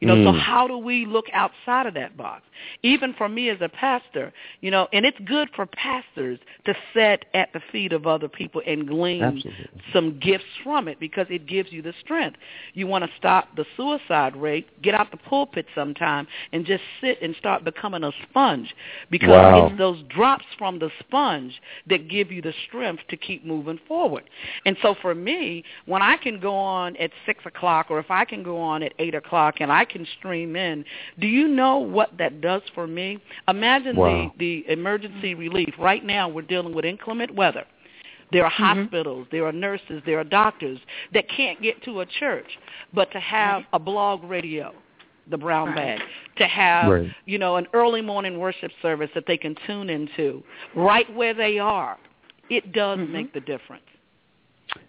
You know, so Mm. how do we look outside of that box? Even for me as a pastor, you know, and it's good for pastors to sit at the feet of other people and glean Absolutely. some gifts from it because it gives you the strength. You want to stop the suicide rate, get out the pulpit sometime and just sit and start becoming a sponge because Wow. it's those drops from the sponge that give you the strength to keep moving forward. And so for me, when I can go on at 6 o'clock or if I can go on at 8 o'clock and I can stream in, do you know what that does for me? Imagine Wow. the, the emergency relief. Right now we're dealing with inclement weather. There are hospitals, there are nurses, there are doctors that can't get to a church, but to have a blog radio, the brown Right. bag, to have Right. you know an early morning worship service that they can tune into right where they are, it does Mhm. make the difference.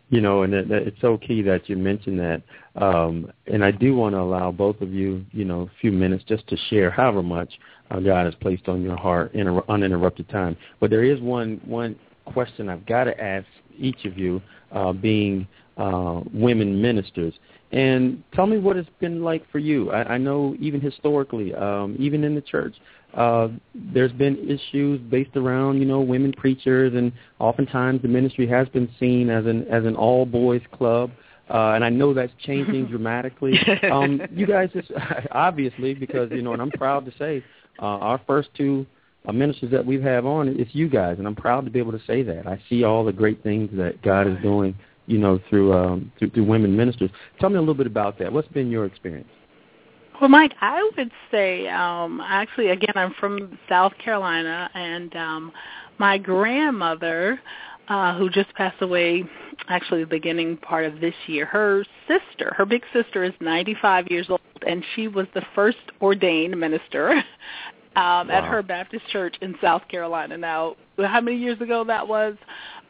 You know, and it, it's so key that you mentioned that. Um, and I do want to allow both of you, you know, a few minutes just to share however much uh, God has placed on your heart in a, uninterrupted time. But there is one one question I've got to ask each of you, uh, being uh, women ministers. And tell me what it's been like for you. I, I know even historically, um, even in the church, uh, there's been issues based around you know women preachers, and oftentimes the ministry has been seen as an as an all boys club. Uh, and I know that's changing dramatically. Um, you guys, just obviously, because you know, and I'm proud to say, uh, our first two uh, ministers that we have on, it's you guys, and I'm proud to be able to say that. I see all the great things that God is doing, you know, through um, through, through women ministers. Tell me a little bit about that. What's been your experience? Well, Mike, I would say um, actually, again, I'm from South Carolina, and um, my grandmother, uh, who just passed away, actually the beginning part of this year, her sister, her big sister, is 95 years old, and she was the first ordained minister um, at her Baptist church in South Carolina. Now, how many years ago that was?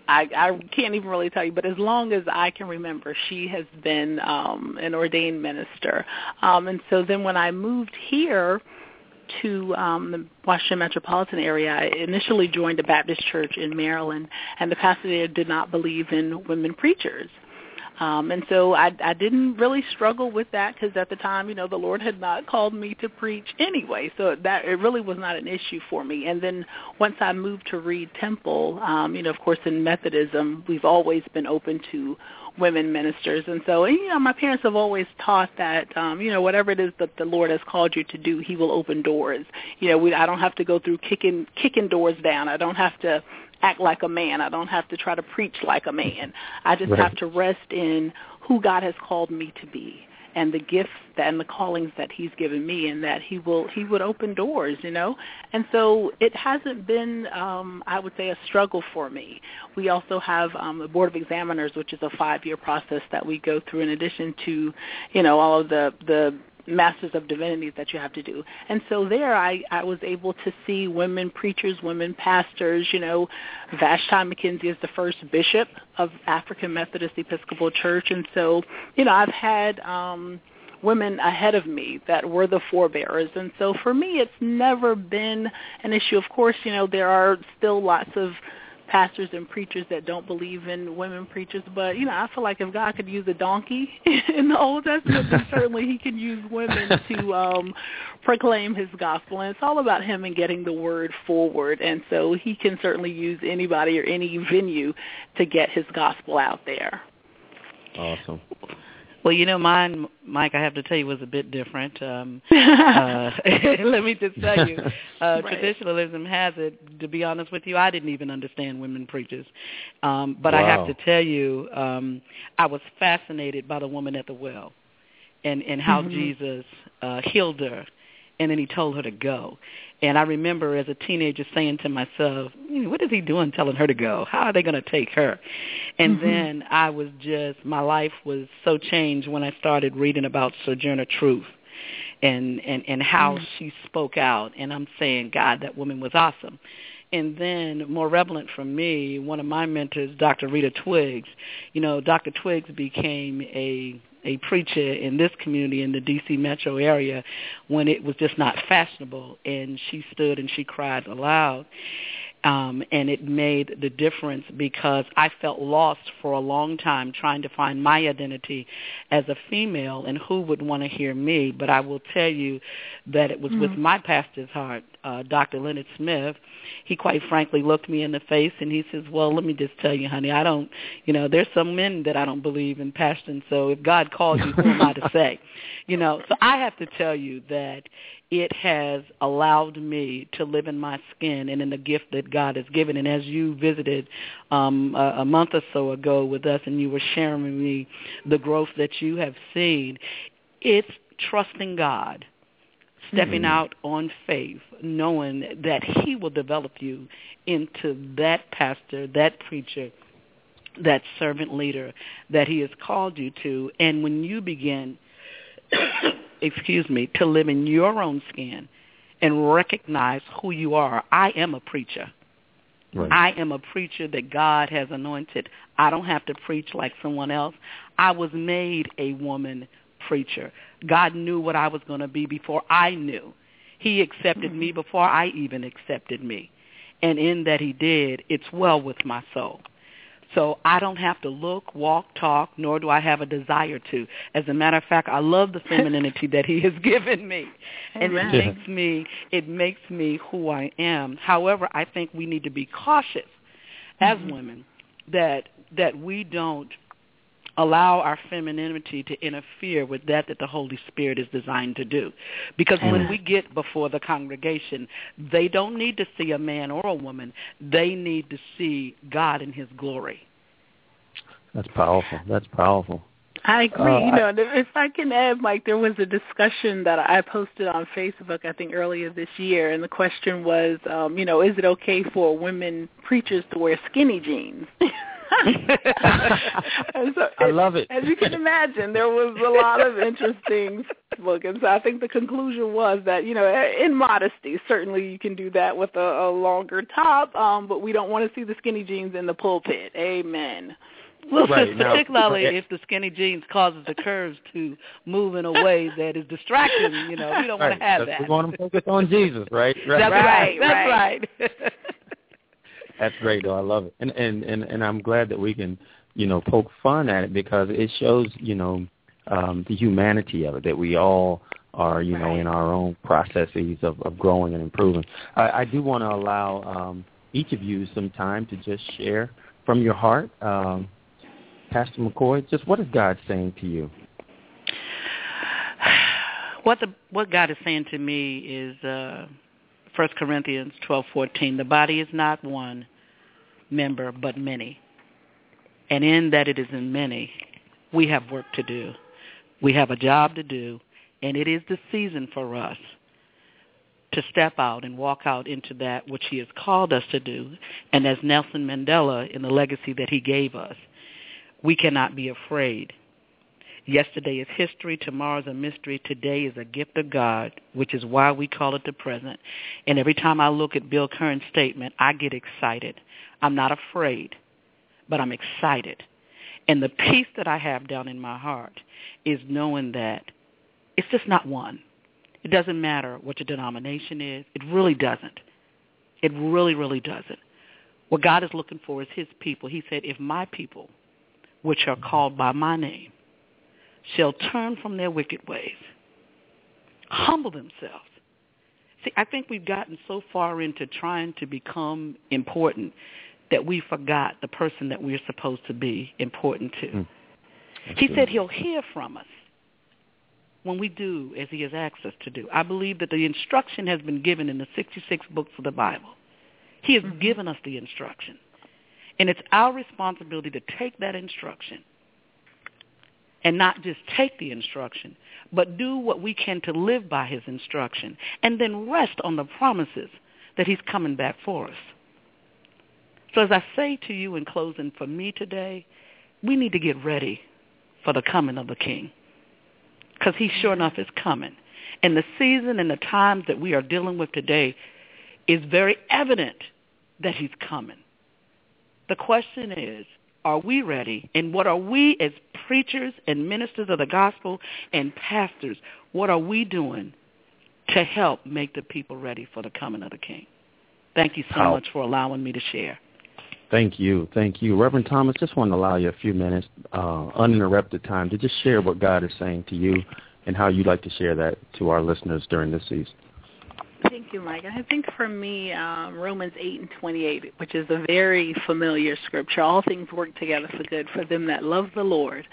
I, I can't even really tell you, but as long as I can remember, she has been um, an ordained minister. Um, and so then when I moved here to um, the Washington metropolitan area, I initially joined a Baptist church in Maryland, and the pastor there did not believe in women preachers. Um, and so I, I didn't really struggle with that because at the time, you know, the Lord had not called me to preach anyway. So that it really was not an issue for me. And then once I moved to Reid Temple, um, you know, of course, in Methodism, we've always been open to women ministers. And so, and, you know, my parents have always taught that, um, you know, whatever it is that the Lord has called you to do, He will open doors. You know, we, I don't have to go through kicking kicking doors down. I don't have to act like a man. I don't have to try to preach like a man. I just Right. have to rest in who God has called me to be and the gifts and the callings that he's given me and that he will he would open doors, you know. And so it hasn't been um I would say a struggle for me. We also have um the board of examiners which is a 5-year process that we go through in addition to, you know, all of the the masters of divinity that you have to do. And so there I, I was able to see women preachers, women pastors, you know, Vashti McKenzie is the first bishop of African Methodist Episcopal Church and so, you know, I've had um women ahead of me that were the forebearers. And so for me it's never been an issue. Of course, you know, there are still lots of pastors and preachers that don't believe in women preachers, but you know, I feel like if God could use a donkey in the Old Testament, then certainly He can use women to um, proclaim His gospel. And it's all about Him and getting the word forward. And so He can certainly use anybody or any venue to get His gospel out there. Awesome. Well, you know, mine, Mike, I have to tell you, was a bit different. Um, uh, let me just tell you, uh, right. traditionalism has it. To be honest with you, I didn't even understand women preachers, um, but wow. I have to tell you, um, I was fascinated by the woman at the well, and and how mm-hmm. Jesus uh, healed her, and then he told her to go. And I remember as a teenager saying to myself, what is he doing telling her to go? How are they going to take her? And mm-hmm. then I was just, my life was so changed when I started reading about Sojourner Truth and, and, and how mm-hmm. she spoke out. And I'm saying, God, that woman was awesome. And then more relevant for me, one of my mentors, Dr. Rita Twiggs, you know, Dr. Twiggs became a a preacher in this community in the DC metro area when it was just not fashionable. And she stood and she cried aloud um, and it made the difference because I felt lost for a long time trying to find my identity as a female and who would want to hear me. But I will tell you that it was mm-hmm. with my pastor's heart, uh, Dr. Leonard Smith. He quite frankly looked me in the face and he says, well, let me just tell you, honey, I don't, you know, there's some men that I don't believe in passion. So if God calls you, who am I to say? You know, so I have to tell you that it has allowed me to live in my skin and in the gift that God has given. And as you visited um, a, a month or so ago with us and you were sharing with me the growth that you have seen, it's trusting God, stepping mm-hmm. out on faith, knowing that he will develop you into that pastor, that preacher, that servant leader that he has called you to. And when you begin excuse me, to live in your own skin and recognize who you are. I am a preacher. Right. I am a preacher that God has anointed. I don't have to preach like someone else. I was made a woman preacher. God knew what I was going to be before I knew. He accepted me mm-hmm. before I even accepted me. And in that he did, it's well with my soul. So I don't have to look, walk, talk, nor do I have a desire to. As a matter of fact, I love the femininity that he has given me. And it makes me it makes me who I am. However, I think we need to be cautious as mm-hmm. women that that we don't allow our femininity to interfere with that that the Holy Spirit is designed to do. Because Amen. when we get before the congregation, they don't need to see a man or a woman. They need to see God in his glory. That's powerful. That's powerful. I agree. Uh, you know, if I can add, Mike, there was a discussion that I posted on Facebook, I think earlier this year, and the question was, um, you know, is it okay for women preachers to wear skinny jeans? so I love it. As you can imagine, there was a lot of interesting book, and so I think the conclusion was that you know, in modesty, certainly you can do that with a, a longer top, um, but we don't want to see the skinny jeans in the pulpit. Amen. Well, right, particularly now, if the skinny jeans causes the curves to move in a way that is distracting, you know, we don't right. want to have that. We want to focus on Jesus, right? right. That's right. That's right. That's great, though. I love it, and and and and I'm glad that we can, you know, poke fun at it because it shows, you know, um, the humanity of it that we all are, you know, in our own processes of, of growing and improving. I, I do want to allow um, each of you some time to just share from your heart. Um, Pastor McCoy, just what is God saying to you? What the what God is saying to me is uh, 1 Corinthians 12:14, the body is not one member but many. And in that it is in many, we have work to do. We have a job to do, and it is the season for us to step out and walk out into that which he has called us to do. And as Nelson Mandela in the legacy that he gave us, we cannot be afraid Yesterday is history. Tomorrow is a mystery. Today is a gift of God, which is why we call it the present. And every time I look at Bill Kern's statement, I get excited. I'm not afraid, but I'm excited. And the peace that I have down in my heart is knowing that it's just not one. It doesn't matter what your denomination is. It really doesn't. It really, really doesn't. What God is looking for is his people. He said, if my people, which are called by my name, shall turn from their wicked ways, humble themselves. See, I think we've gotten so far into trying to become important that we forgot the person that we're supposed to be important to. Mm. He said he'll hear from us when we do as he has asked us to do. I believe that the instruction has been given in the 66 books of the Bible. He has mm-hmm. given us the instruction. And it's our responsibility to take that instruction and not just take the instruction, but do what we can to live by his instruction and then rest on the promises that he's coming back for us. So as I say to you in closing for me today, we need to get ready for the coming of the King because he sure enough is coming. And the season and the times that we are dealing with today is very evident that he's coming. The question is, are we ready? And what are we as preachers and ministers of the gospel and pastors, what are we doing to help make the people ready for the coming of the King? Thank you so much for allowing me to share. Thank you. Thank you. Reverend Thomas, just want to allow you a few minutes, uh, uninterrupted time to just share what God is saying to you and how you'd like to share that to our listeners during this season. Thank you, Mike. I think for me, um, Romans 8 and 28, which is a very familiar scripture, all things work together for good for them that love the Lord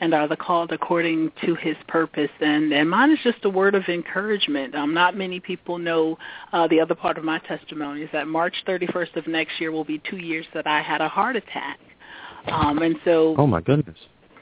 and are the called according to his purpose. And, and mine is just a word of encouragement. Um, not many people know uh, the other part of my testimony is that March 31st of next year will be two years that I had a heart attack. Um, and so, oh my goodness,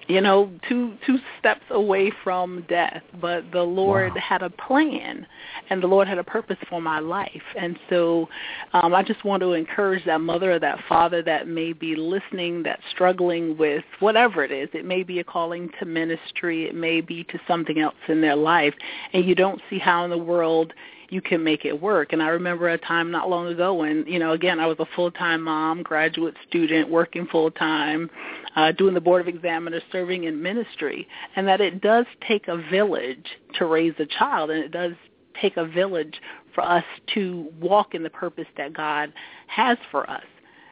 you know, two two steps away from death. But the Lord wow. had a plan, and the Lord had a purpose for my life. And so, um, I just want to encourage that mother or that father that may be listening, that's struggling with whatever it is. It may be a calling to ministry. It may be to something else in their life, and you don't see how in the world you can make it work. And I remember a time not long ago when, you know, again, I was a full-time mom, graduate student, working full-time, uh, doing the Board of Examiners, serving in ministry, and that it does take a village to raise a child, and it does take a village for us to walk in the purpose that God has for us.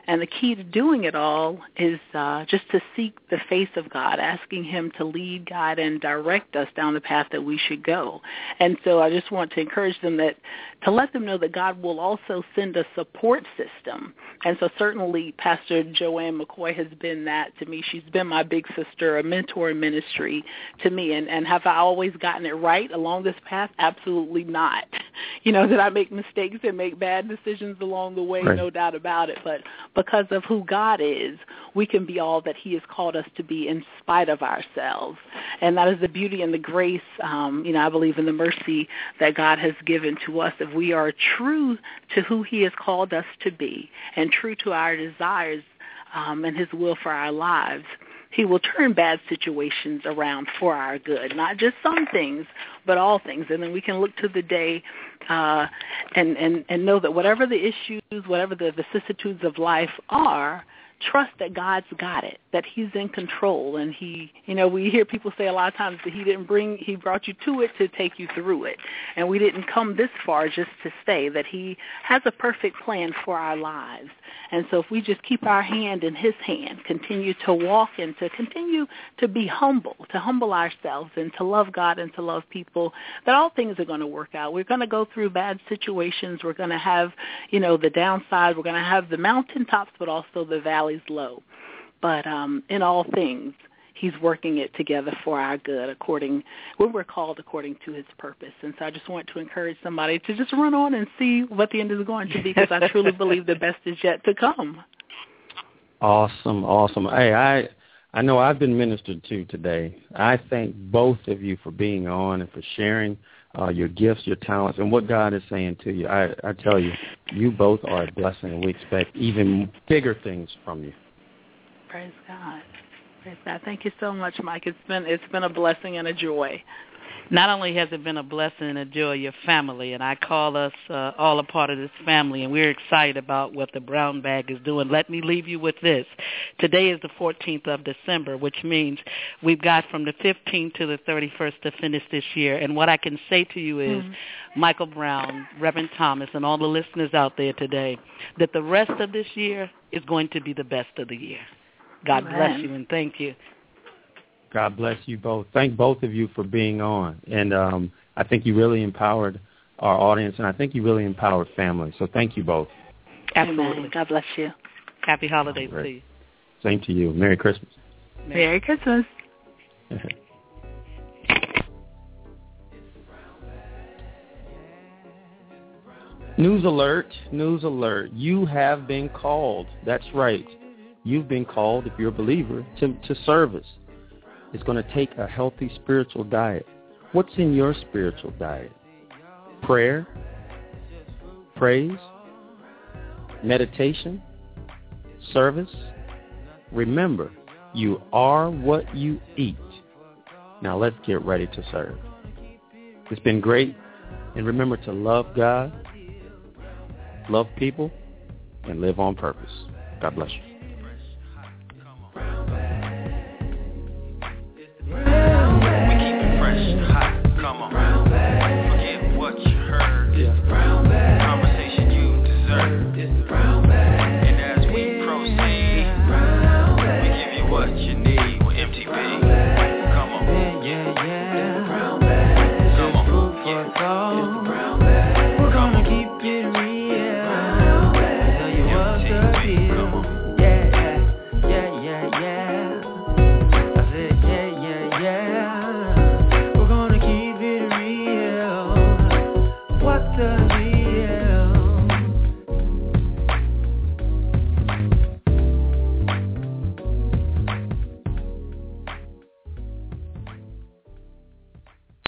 And the key to doing it all is uh, just to seek the face of God, asking him to lead, guide, and direct us down the path that we should go. And so I just want to encourage them that to let them know that God will also send a support system. And so certainly Pastor Joanne McCoy has been that to me. She's been my big sister, a mentor in ministry to me. And, and have I always gotten it right along this path? Absolutely not. You know, did I make mistakes and make bad decisions along the way? Right. No doubt about it. But because of who God is, we can be all that he has called us to be in spite of ourselves. And that is the beauty and the grace, um, you know, I believe in the mercy that God has given to us if we are true to who he has called us to be and true to our desires um, and his will for our lives he will turn bad situations around for our good, not just some things, but all things. And then we can look to the day uh, and, and, and know that whatever the issues, whatever the vicissitudes of life are, trust that God's got it, that he's in control and he, you know, we hear people say a lot of times that he didn't bring, he brought you to it to take you through it. And we didn't come this far just to stay, that he has a perfect plan for our lives. And so if we just keep our hand in his hand, continue to walk and to continue to be humble, to humble ourselves and to love God and to love people, that all things are going to work out. We're going to go through bad situations. We're going to have, you know, the downside. We're going to have the mountaintops, but also the valleys low. But um, in all things, he's working it together for our good according when we're called according to his purpose. And so I just want to encourage somebody to just run on and see what the end is going to be because I truly believe the best is yet to come. Awesome, awesome. Hey, I I know I've been ministered to today. I thank both of you for being on and for sharing uh, your gifts, your talents, and what God is saying to you. I, I tell you, you both are a blessing, and we expect even bigger things from you. Praise God. Praise God. Thank you so much, Mike. It's been it's been a blessing and a joy. Not only has it been a blessing and a joy your family, and I call us uh, all a part of this family, and we're excited about what the Brown Bag is doing. Let me leave you with this. Today is the 14th of December, which means we've got from the 15th to the 31st to finish this year. And what I can say to you is, mm-hmm. Michael Brown, Reverend Thomas, and all the listeners out there today, that the rest of this year is going to be the best of the year. God Amen. bless you and thank you. God bless you both. Thank both of you for being on. And um, I think you really empowered our audience, and I think you really empowered families. So thank you both. Absolutely. Amen. God bless you. Happy holidays to you. Same to you. Merry Christmas. Merry Christmas. news alert, news alert. You have been called. That's right. You've been called, if you're a believer, to, to service. It's going to take a healthy spiritual diet. What's in your spiritual diet? Prayer, praise, meditation, service. Remember, you are what you eat. Now let's get ready to serve. It's been great. And remember to love God, love people, and live on purpose. God bless you.